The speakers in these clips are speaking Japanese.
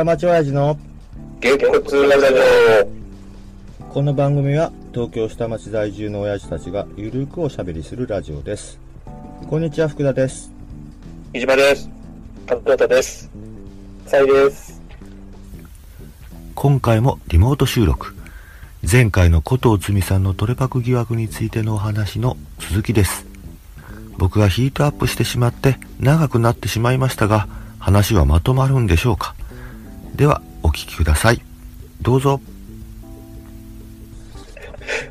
下町親父の月骨ラジオ。この番組は東京下町在住の親父たちがゆるくおしゃべりするラジオです。こんにちは、福田です。飯島です。勝田です。さいです。今回もリモート収録前回の古藤摘さんのトレパク疑惑についてのお話の続きです僕がヒートアップしてしまって長くなってしまいましたが話はまとまるんでしょうかではお聞きくださいどうぞ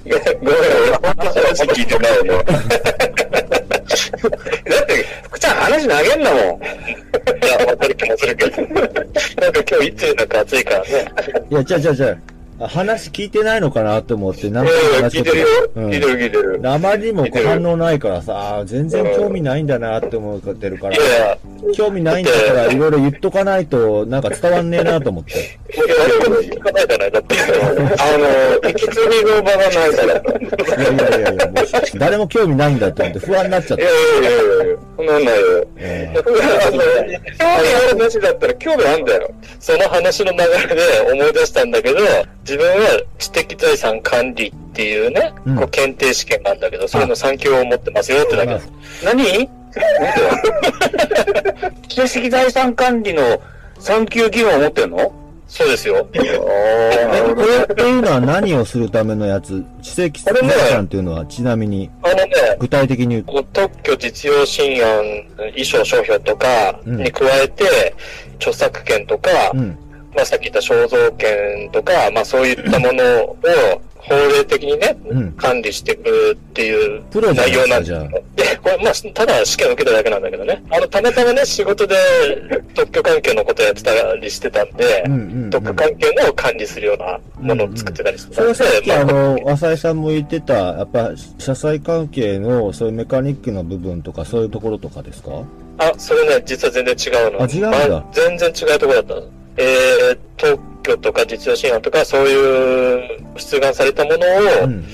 いや、ごめん、俺本当話聞いてないよ。だって、福ちゃん話投げんだもん。いや、わかる気もするけど。なんか今日いつになく暑いからね。いや、じゃあじゃあじゃあ、話聞いてないのかなと思って、なんかうん、話し聞いてるよ。うん聞いてる聞いてる。あまりにも反応ないからさ、全然興味ないんだなって思ってるから興味ないんだからいろいろ言っとかないと、なんか伝わんねえなと思って。いや、誰も聞かないじゃない。だって、あの、引き継ぎの場がないから。いやいやいやもう誰も興味ないんだと思って不安になっちゃったいや。いやいやいや、そんなんないよ。え興味ある話だったら興味あるんだよ。その話の流れで思い出したんだけど、自分は知的財産管理っていうね、うん。こう検定試験なんだけど、それの3級を持ってますよってだけ。です。何？知的財産管理の3級義務を持ってんの？そうですよ。え、これっていうのは何をするためのやつ？知的財産っていうのはちなみに、あのね、具体的に。言う特許実用新案、衣装商標とかに加えて、著作権とか、うん。まあ、さっき言った肖像権とか、まあ、そういったものを法令的にね、うん管理していくっていう内容なんですよ。で、これ、まあ、ただ試験を受けただけなんだけどね。あの、たまたまね、仕事で特許関係のことやってたりしてたんで、うんうんうん特許関係のを管理するようなものを作ってたりしてたんで、それはさっきあまの、浅井さんも言ってた、やっぱ、社債関係の、そういうメカニックの部分とか、そういうところとかですか？あ、それね、実は全然違うの。あ違うんだま全然違うところだったの。えー、特許とか実用新案とか、そういう出願されたものを、うん。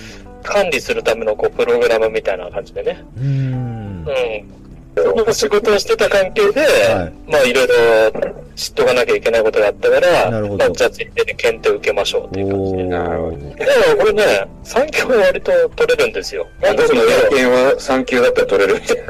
管理するためのこうプログラムみたいな感じでね。うーんう。ん。その仕事をしてた関係で、はいまあいろいろ知っとかなきゃいけないことがあったから、なるほどまあ、じゃあついでに検定を受けましょうっていう感じで。おだかー。らこれね、3級は割と取れるんですよ。僕の英検は3級だったら取れるみたいな。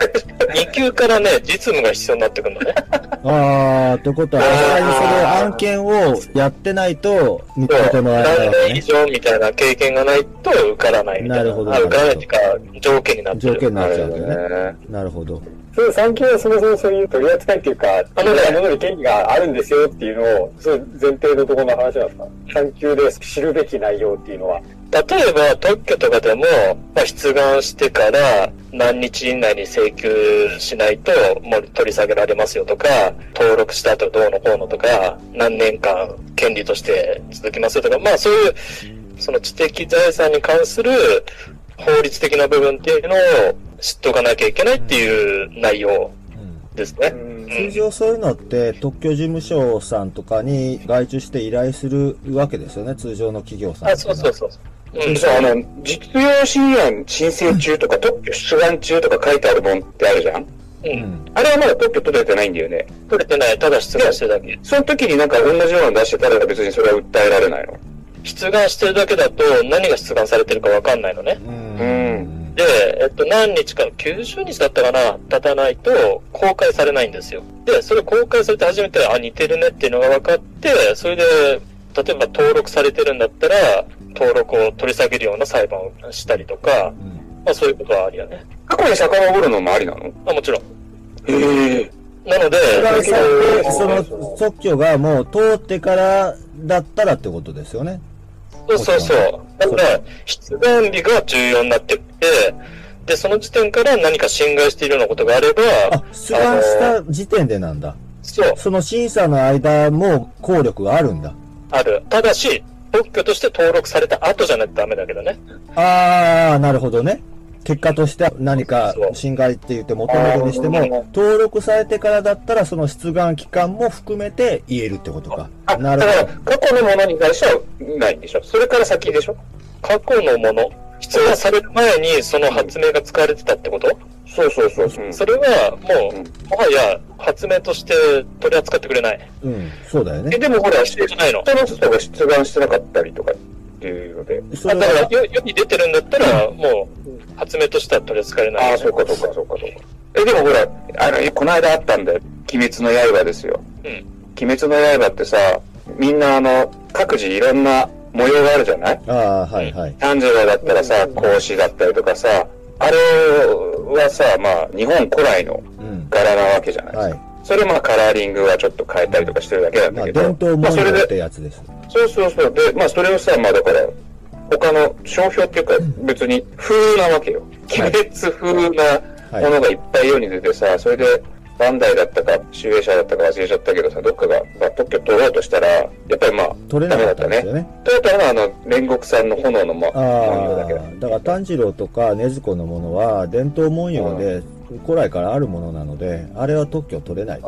2級からね、実務が必要になってくるのね。あー、ってことは、その案件をやってないと、認めてもらえないわ何。年以上みたいな経験がないと受からないみたいな。なるほどあ受からないっていうか、条件になってる。条件になっちゃうわけね。ね。なるほど。そう、産休はそもそもそういう取り扱いっていうか、あのものに権利があるんですよっていうのを、そういう前提のところの話なんですか産休で知るべき内容っていうのは。例えば特許とかでも、まあ、出願してから何日以内に請求しないともう取り下げられますよとか、登録した後どうのこうのとか、何年間権利として続きますよとか、まあそういう、その知的財産に関する法律的な部分っていうのを知っておかなきゃいけないっていう内容ですね。通常そういうのって特許事務所さんとかに外注して依頼するわけですよね、通常の企業さん。あ、そうそうそう。うん、さ、あの、実用新案申請中とか特許出願中とか書いてあるもんってあるじゃんう。うんん。あれはまだ特許取れてないんだよね。取れてない。ただ出願してるだけ。その時になんか同じようなの出してたら別にそれは訴えられないの。出願してるだけだと何が出願されてるかわかんないのね。うん。で、えっと、何日か、90日だったかな、経たないと公開されないんですよ。で、それ公開されて初めて、あ、似てるねっていうのが分かって、それで、例えば登録されてるんだったら、登録を取り下げるような裁判をしたりとか、まあそういうことはありやね。過去に遡るのもありなの？あもちろん。へえ。なので、その特許がもう通ってからだったらってことですよね。そうそうそう。だから、出願日が重要になってって、で、その時点から何か侵害しているようなことがあれば、あ、出願した時点でなんだ。そう、その審査の間も効力があるんだ。ある。ただし、特許として登録された後じゃないとダメだけどね。あー、なるほどね。結果として何か侵害って言って求めるにしても、登録されてからだったらその出願期間も含めて言えるってことか。あ、なるだからほ過去のものに対してはないんでしょそれから先でしょ過去のもの、出願される前にその発明が使われてたってこと？そうそうそうそう。それはもう、うんもはや発明として取り扱ってくれない。うん、そうだよえ、ね。でもほら、してじゃないの。人の人が出願してなかったりとかっていうので。だからは、世世に出てるんだったら、もう発明としては取り扱えない。ああ、そうかそうかそうかそうか。え、でもほら、あの、この間あったんだよ。鬼滅の刃ですよ。うん。鬼滅の刃ってさ、みんなあの、各自いろんな模様があるじゃない？ああ、はいはい。炭治郎だったらさ、格子だったりとかさ、あれはさ、まあ、日本古来のうん。柄なわけじゃないですか。はい。それまあカラーリングはちょっと変えたりとかしてるだけなんまあ、だけど。伝統まあそれ文様っで、てやつです。そうそうそう。で、まあそれをさ、まあだから、他の商標っていうか別に風なわけよ。鬼滅風なものがいっぱい世に出てさ、それで、バンダイだったか、集英社だったか忘れちゃったけどさ、どっかが、まあ、特許取ろうとしたら、やっぱりまあ、取れなかったんですよね。取れたのはあの、煉獄さんの炎のま、文様だけだ。ああ、だから炭治郎とか禰豆子のものは伝統文様で古来からあるものなので、あれは特許取れない。う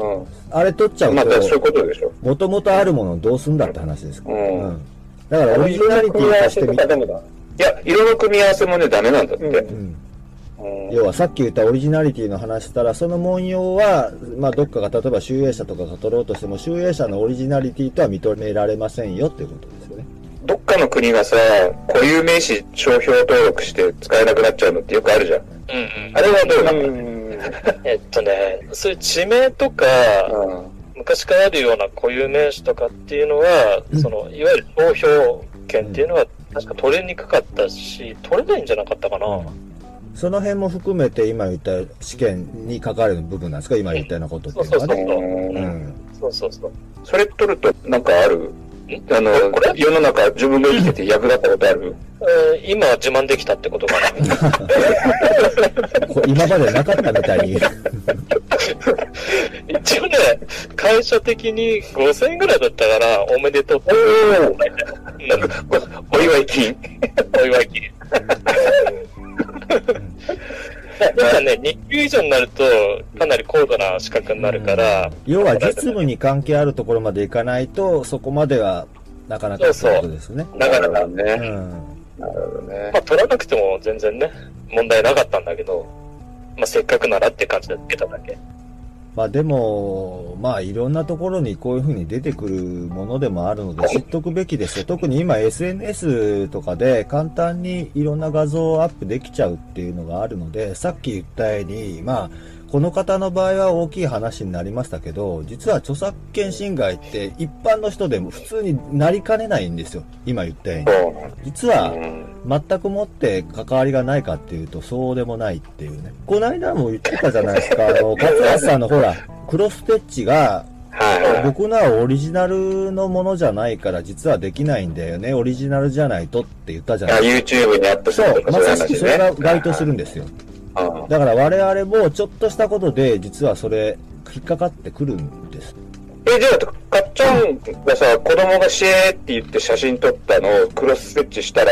あれ取っちゃん。うまあ、だからそういうと、ことでしょ。もともとあるものをどうすんだって話ですから。うんうん。だからオリジナリティとしてみとかでもだ。いや、色の組み合わせもね、ダメなんだって。うん要はさっき言ったオリジナリティの話したら、その文様は、まあどっかが例えば集英社とかが取ろうとしても、集英社のオリジナリティとは認められませんよっていうこと。どっかの国がさ、固有名詞商標登録して使えなくなっちゃうのってよくあるじゃん。うんうんあれはどうなのうん。えっとね、そういう地名とか、うん。昔からあるような固有名詞とかっていうのは、その、いわゆる商標権っていうのは、確か取れにくかったし、取れないんじゃなかったかな。その辺も含めて今言った試験に関わる部分なんですか？今言ったようなことっていうのはね。そうそううん。そうそうそう。それ取ると、なんかある？あのこれ、世の中自分が生きてて役立ったことある？えー今は自慢できたってことかな。こ今までなかったみたいに。一応ね、会社的に5000円ぐらいだったから、おめでとうって。うんお祝い金？お祝い金。なんかね、2級以上になると、かなり高度な資格になるから、要は実務に関係あるところまでいかないと、そこまではなかなかってことですね。だから、まうね。ん。なるほどね。あ、取らなくても全然ね、問題なかったんだけど、まあ、せっかくならって感じでつけただけ。まあでも、まあいろんなところにこういうふうに出てくるものでもあるので知っとくべきですよ。特に今 SNS とかで簡単にいろんな画像をアップできちゃうっていうのがあるので、さっき言ったように、まあ、この方の場合は大きい話になりましたけど、実は著作権侵害って一般の人でも普通になりかねないんですよ。今言ったように。実は、うん全くもって関わりがないかっていうと、そうでもないっていうね。この間も言ってたじゃないですか。あの、勝橋さんのほら、クロステッチが、はい。僕のはオリジナルのものじゃないから実はできないんだよね。オリジナルじゃないとって言ったじゃあないです YouTube にアップすか。そう、まさしく。それが該当するんですよ。うんだから我々もちょっとしたことで実はそれ引っかかってくるんです。え、じゃあ、かっちゃんがさ、子供がシェーって言って写真撮ったのをクロスステッチしたら、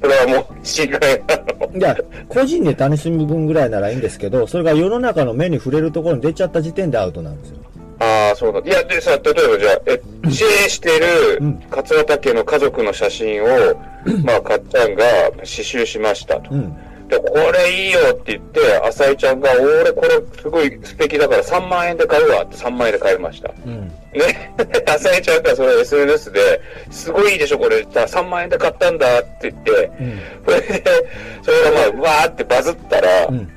それはもう侵害なのいや、個人で楽しむ分ぐらいならいいんですけど、それが世の中の目に触れるところに出ちゃった時点でアウトなんですよ。ああ、そうだ。いや、でさ、例えばじゃあ、え、支援してるうん勝畑家の家族の写真を、まあ、かっちゃんが刺繍しましたと。うん。で、これいいよって言って、浅井ちゃんが、俺これすごい素敵だから3万円で買うわって3万円で買いました。うん。ね。浅井ちゃんがそれ SNS で、すごいいいでしょ、これ。3万円で買ったんだって言って、うん。それで、それがまあ、わーってバズったら、うん。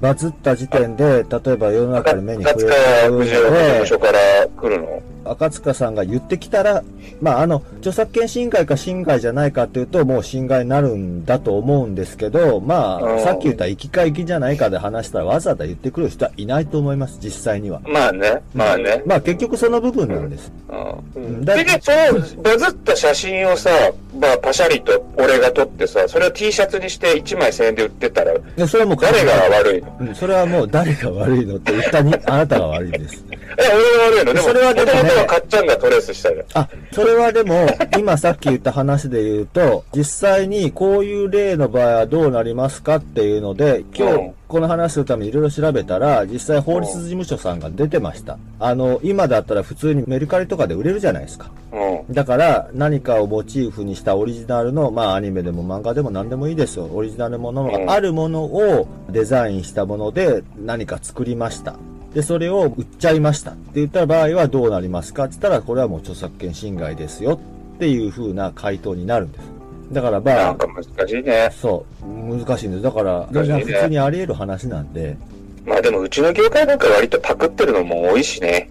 バズった時点で、例えば世の中の目に触赤塚れる不二夫の事務所から来るの。赤塚さんが言ってきたら、まあ、あの、著作権侵害か侵害じゃないかっていうと、もう侵害になるんだと思うんですけど、まうんあ、さっき言った行きか行きじゃないかで話したら、わざわざ言ってくる人はいないと思います、実際には。まあね、まあね。まあ、結局その部分なんです。うんうんだで、で、そのバズった写真をさ、まあ、パシャリと俺が撮ってさ、それを T シャツにして1枚1000円で売ってたら、でそれはもう誰が悪いの？うん、それはもう誰が悪いのって言ったに、あなたが悪いです。え、俺が悪いの？でも、それはでもねかっちゃんがトレースしたじゃん。あ、それはでも、今さっき言った話で言うと、実際にこういう例の場合はどうなりますかっていうので、今うん日この話するためにいろいろ調べたら、実際法律事務所さんが出てました。あの、今だったら普通にメルカリとかで売れるじゃないですか。うん。だから何かをモチーフにしたオリジナルの、まあアニメでも漫画でも何でもいいですよ。オリジナルものがあるものをデザインしたもので何か作りました。で、それを売っちゃいましたって言った場合はどうなりますか？って言ったら、これはもう著作権侵害ですよっていう風な回答になるんです。だからまあなん、か難しいね。そう、難しいんです。だから、難しいね普通にあり得る話なんで、まあでもうちの業界なんか割とパクってるのも多いしね。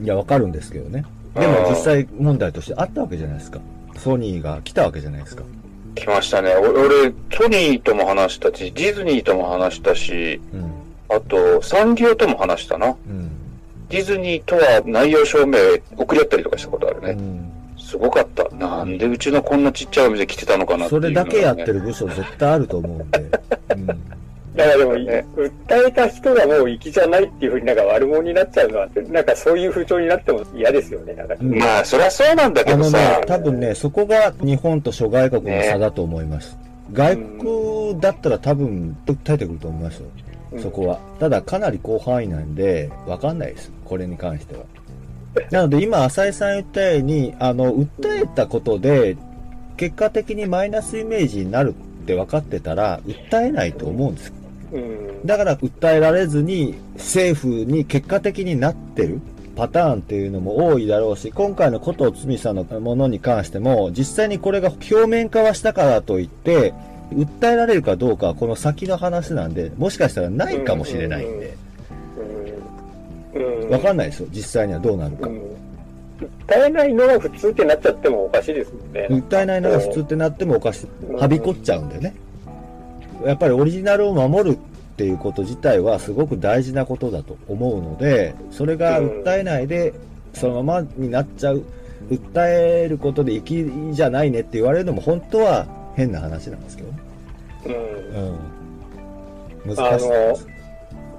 いや、わかるんですけどね。でも実際問題としてあったわけじゃないですか。ソニーが来たわけじゃないですか。来ましたね。お俺、ソニーとも話したし、ディズニーとも話したし、うん。あと、サンリオとも話したな。うん。ディズニーとは内容証明送り合ったりとかしたことあるね。うんすごかった。なんでうちのこんなちっちゃいお店来てたのかなっていそうれだけやってる部署絶対あると思うんで。うん。だからでも、ね訴えた人がもう粋じゃないっていうふうになんか悪者になっちゃうのは、なんかそういう風潮になっても嫌ですよね、なんか。うんまあ、そりゃそうなんだけあのどさ。ね、多分ね、そこが日本と諸外国の差だと思います。外国だったら多分訴えてくると思いますよ。そこは。ただかなり広範囲なんで、わかんないです。これに関しては。なので今、浅井さん言ったように、あの、訴えたことで、結果的にマイナスイメージになるって分かってたら、訴えないと思うんです。うん。だから訴えられずに政府に結果的になってるパターンっていうのも多いだろうし、今回の古藤つみさんのものに関しても、実際にこれが表面化はしたからといって、訴えられるかどうかはこの先の話なんで、もしかしたらないかもしれないんで。わかんないですよ、実際にはどうなるかう。ん。訴えないのが普通ってなっちゃってもおかしいですもんね。訴えないのが普通ってなってもおかしい。はびこっちゃうんでね。やっぱりオリジナルを守るっていうこと自体はすごく大事なことだと思うので、それが訴えないでそのままになっちゃう。訴えることで生きじゃないねって言われるのも本当は変な話なんですけどね。うん。うん。難しい。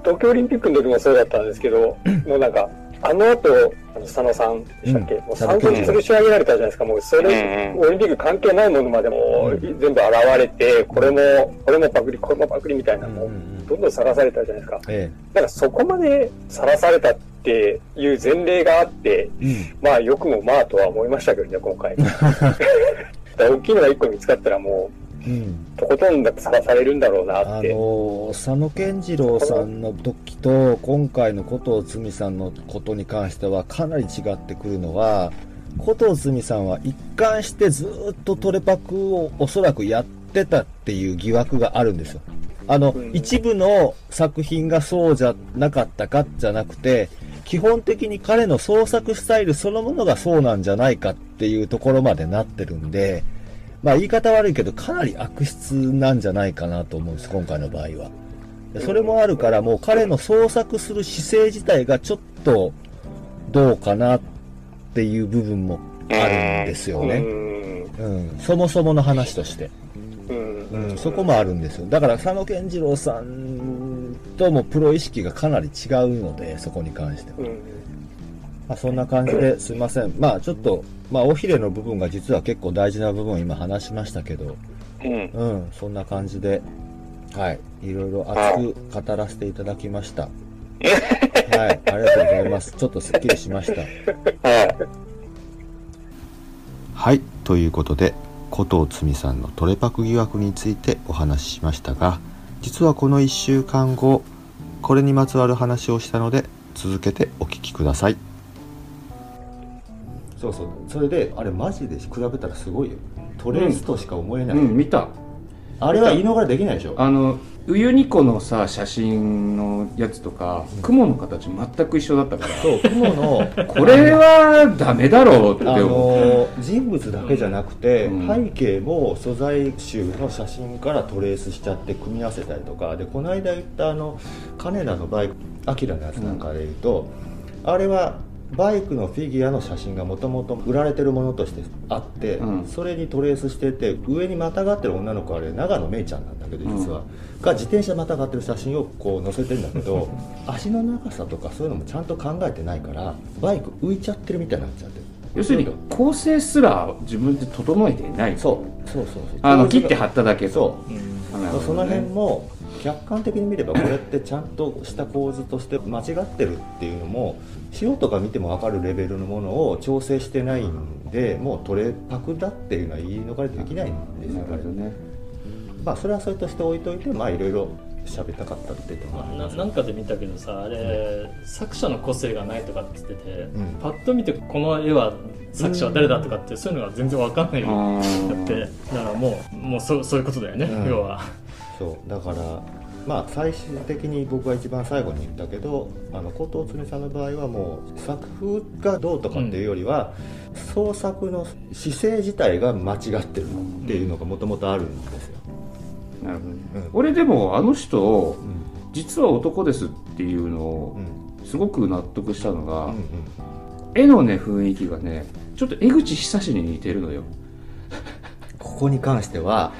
東京オリンピックの時もそうだったんですけど、もうなんか、あの後、あの佐野さんでしたっけ、うんもう散々吊るし上げられたじゃないですか、もうそれ、うんオリンピック関係ないものまでもうん全部現れて、これも、これもパクリ、これもパクリみたいなのもうどんどんさらされたじゃないですか。えなんかそこまでさらされたっていう前例があって、え。うん。まあよくもまあとは思いましたけどね、今回。大きいのが一個見つかったらもうん。う、とことんだってさらされるんだろうなあって。の佐野健次郎さんの時と今回の古藤つさんのことに関してはかなり違ってくるのは古藤つさんは一貫してずっとトレパクをおそらくやってたっていう疑惑があるんですよ。あの、うん一部の作品がそうじゃなかったかじゃなくて、基本的に彼の創作スタイルそのものがそうなんじゃないかっていうところまでなってるんで、まあ言い方悪いけどかなり悪質なんじゃないかなと思うんです、今回の場合は。でそれもあるからもう彼の創作する姿勢自体がちょっとどうかなっていう部分もあるんですようね。ん。うん、そもそもの話として。うん。うん、そこもあるんですよ。だから佐野健次郎さんともプロ意識がかなり違うので、そこに関しては。うん。まあ、そんな感じですいません。まあちょっと、まあ尾ひれの部分が実は結構大事な部分を今話しましたけど、うん。うん、そんな感じで、はい、いろいろ熱く語らせていただきました。はい、ありがとうございます。ちょっとスッキリしました。はい。はい、ということで、古藤つみさんのトレパク疑惑についてお話ししましたが、実はこの1週間後、これにまつわる話をしたので、続けてお聞きください。そうそう。それで、あれマジで比べたらすごいよ。トレースとしか思えない。うん見たあれは言い逃れできないでしょ。あのウユニ湖のさ写真のやつとか雲の形全く一緒だったからそう、雲の、これはダメだろうってあ思う、の人物だけじゃなくて、うん。背景も素材集の写真からトレースしちゃって組み合わせたりとかでこの間言ったあの金田のバイクアキラのやつなんかで言うと、あれはバイクのフィギュアの写真がもともと売られてるものとしてあって、うん。それにトレースしてて上にまたがってる女の子はあれ長野めいちゃんなんだけど実は、が自転車またがってる写真をこう載せてるんだけど 足の長さとかそういうのもちゃんと考えてないからバイク浮いちゃってるみたいになっちゃって。る要するに構成すら自分で整えていない。そう。そうそうそう。あの切って貼っただけそう。あなるほどねその辺も客観的に見ればこれってちゃんとした構図として間違ってるっていうのも素人が見ても分かるレベルのものを調整してないんでもうトレパクだっていうのは言い逃れできないんですよね。まあそれはそれとして置いといてまあいろいろ喋りたかったっていうのがありななんかで見たけどさあれ、作者の個性がないとかって言ってて、ん。パッと見てこの絵は作者は誰だとかってそういうのが全然わかんない。だってだからもうもうそうそういうことだよね、うん。要は。そう。だからまあ最終的に僕が一番最後に言ったけどあの後藤恒さんの場合はもう作風がどうとかっていうよりは、創作の姿勢自体が間違ってるっていうのがもともとあるんですよ、なるほどね、うん俺でもあの人うん実は男ですっていうのをうんすごく納得したのが、うんうん絵のね雰囲気がねちょっと江口久志に似てるのよ。ここに関しては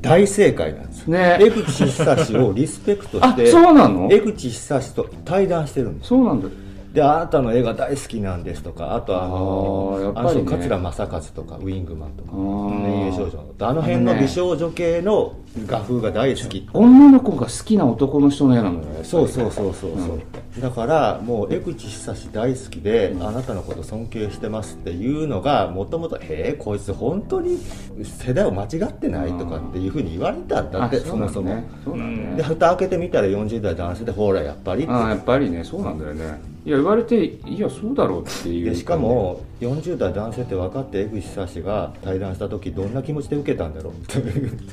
大正解なんですよ。ね。江口久志をリスペクトあしてそうなの？江口久志と対談してるんですそうなんだ。であなたの絵が大好きなんですとかあとあのあーやっぱあのりね。人桂正和とかウィングマンとかあー。年影少女のあの辺の美少女系の画風が大好き。女の子が好きな男の人の絵なのよそうそうそうそうそう、だからもう江口久志大好きで、あなたのこと尊敬してますっていうのがもともと「へえこいつ本当に世代を間違ってない?」とかっていうふうに言われたんだってあそもそも、そうなんで蓋開けてみたら40代男性でほらやっぱりああやっぱりねそうなんだよね。いや言われていやそうだろうっていう。でしかも40代男性って分かって江口久志が対談した時どんな気持ちで受けたんだろう。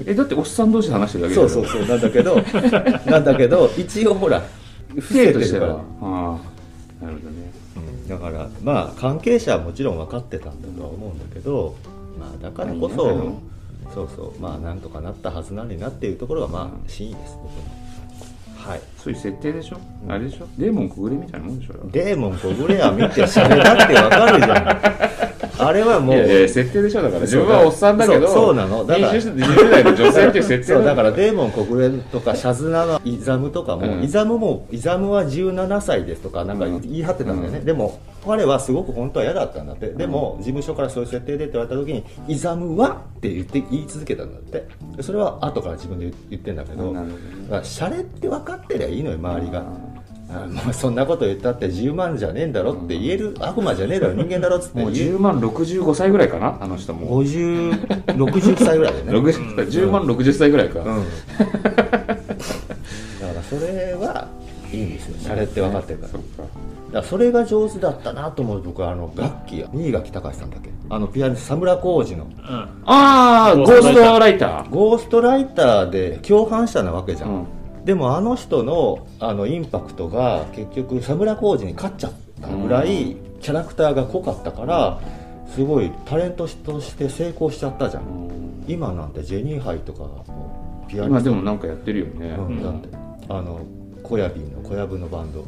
えだっておっさん同士で話してるだけだよ。そうそうそう。なんだけどなんだけど一応ほら伏せ生てるからとしては。ああ。なるほどね。うん。だからまあ関係者はもちろん分かってたんだとは思うんだけどまあだからこそそうそう。まあなんとかなったはずなのになっていうところがまあ真意です僕の。はい。そういう設定でしょ、あれでしょ？デーモンくぐれみたいなもんでしょデーモン小暮は見てシャレだって分かるじゃんあれはもういやいや設定でしょだから。自分はおっさんだけどそうなの。だから20代の女性っていう設定そうだからでデーモン国連とかシャズナのイザムとかも、うん。イザムもイザムは17歳ですとかなんかうん。言い張ってたんだよね、うん。でも彼はすごく本当は嫌だったんだって、でも事務所からそういう設定でって言われた時にイザムはって言って言い続けたんだって。でそれは後から自分で言ってんだけどシャレって分かってりゃいいのよ周りが。あまあそんなこと言ったって10万じゃねえんだろって言える悪魔じゃねえだろ人間だろっつってもう言え10万65歳ぐらいかなあの人も。50 60歳ぐらいでね。60 10万60歳ぐらいか、うん、だからそれはいいんですよ。シャレって分かってるから。そっか。だからそれが上手だったなと思う僕はあの楽器新垣隆さんだっけ。あのピアニスト佐村浩二の。うん。ああゴーストライター。ゴーストライターで共犯者なわけじゃん、うんでもあの人のあのインパクトが結局佐村浩二に勝っちゃったぐらいキャラクターが濃かったからすごいタレントとして成功しちゃったじゃん。今なんてジェニーハイとかのピアニ今スト。でもなんかやってるよね、うん、だってあの小籔の小籔のバンド。うん。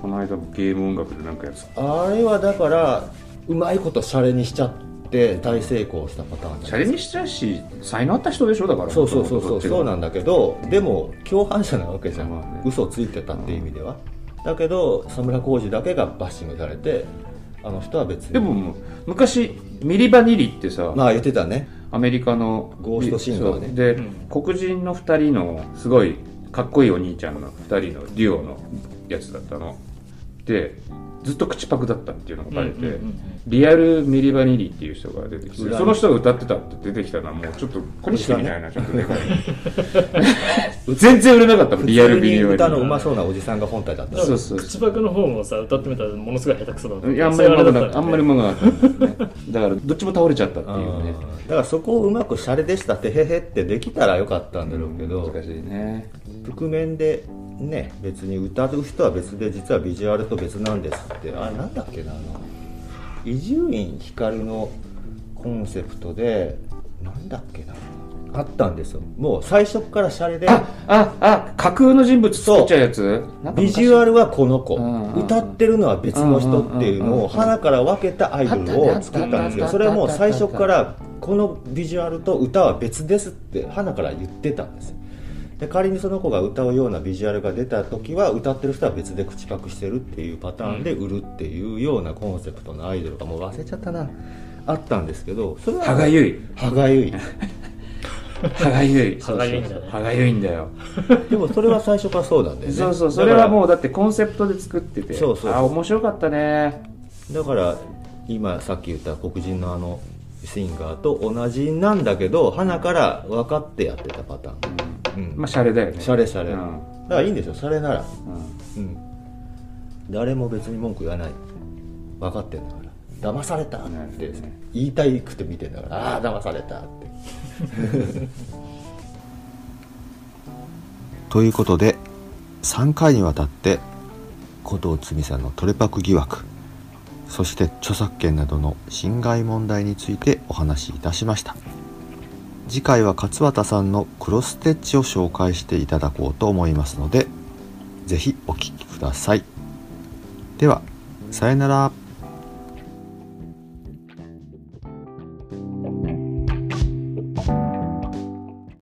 この間ゲーム音楽でなんかやつあれはだからうまいことシャレにしちゃって大成功したパターンシャレにしちゃうし才能あった人でしょだから。そうそうそうそうそうなんだだけどでも共犯者なわけじゃん、まあね。嘘ついてたっていう意味では、だけど佐村浩二だけがバッシングされてあの人は別に。でも昔ミリバニリってさ、まあ言ってたね。アメリカのゴーストシンガーね。で、うん。黒人の2人のすごいかっこいいお兄ちゃんの2人のデュオのやつだったの。でずっと口パクだったっていうのがバレて、うんうんうんリアルミリバニリっていう人が出てきてその人が歌ってたって出てきたのはもうちょっと小西みたいな ちょっとでかい 全然売れなかったもんリアルミリバニリ。歌のうまそうなおじさんが本体だった。そうそう口パクの方もさ歌ってみたらものすごい下手くそだった。いやあんまりうまくなあんまりうまくなかった。だからどっちも倒れちゃったっていうね。うんだからそこをうまくシャレでしたってへへってできたらよかったんだろうけど、難しいね。覆面でね別に歌う人は別で実はビジュアルと別なんですってあれなんだっけなあの伊集院光のコンセプトでなんだっけなあったんですよ。もう最初からシャレであああ架空の人物作っちゃうやつ？ビジュアルルはこの子、うんうんうん。歌ってるのは別の人っていうのを花から分けたアイドルを作ったんですけどそれはもう最初からこのビジュアルと歌は別ですって花から言ってたんですよで仮にその子が歌うようなビジュアルが出た時は歌ってる人は別で口パクしてるっていうパターンで売るっていうようなコンセプトのアイドルがもう忘れちゃったな。あったんですけどそれは歯がゆい。歯がゆい。歯がゆい。歯がゆいんだね。歯がゆいんだよ。でもそれは最初からそうなんだよね。そうそうそれはもうだってコンセプトで作ってて。そうそうそう。あ面白かったね。だから今さっき言った黒人のあのシンガーと同じなんだけど花から分かってやってたパターン、うん。まあシャレだよね。シャレシャレ、うん。だからいいんですよシャレなら、うん、誰も別に文句言わない。分かってんだから。騙されたって。言いたいくて見てんだから。ああー騙されたって。ということで3回にわたって古藤摘さんのトレパク疑惑そして著作権などの侵害問題についてお話しいたしました。次回は勝俣さんのクロステッチを紹介していただこうと思いますので是非お聴きください。ではさよなら。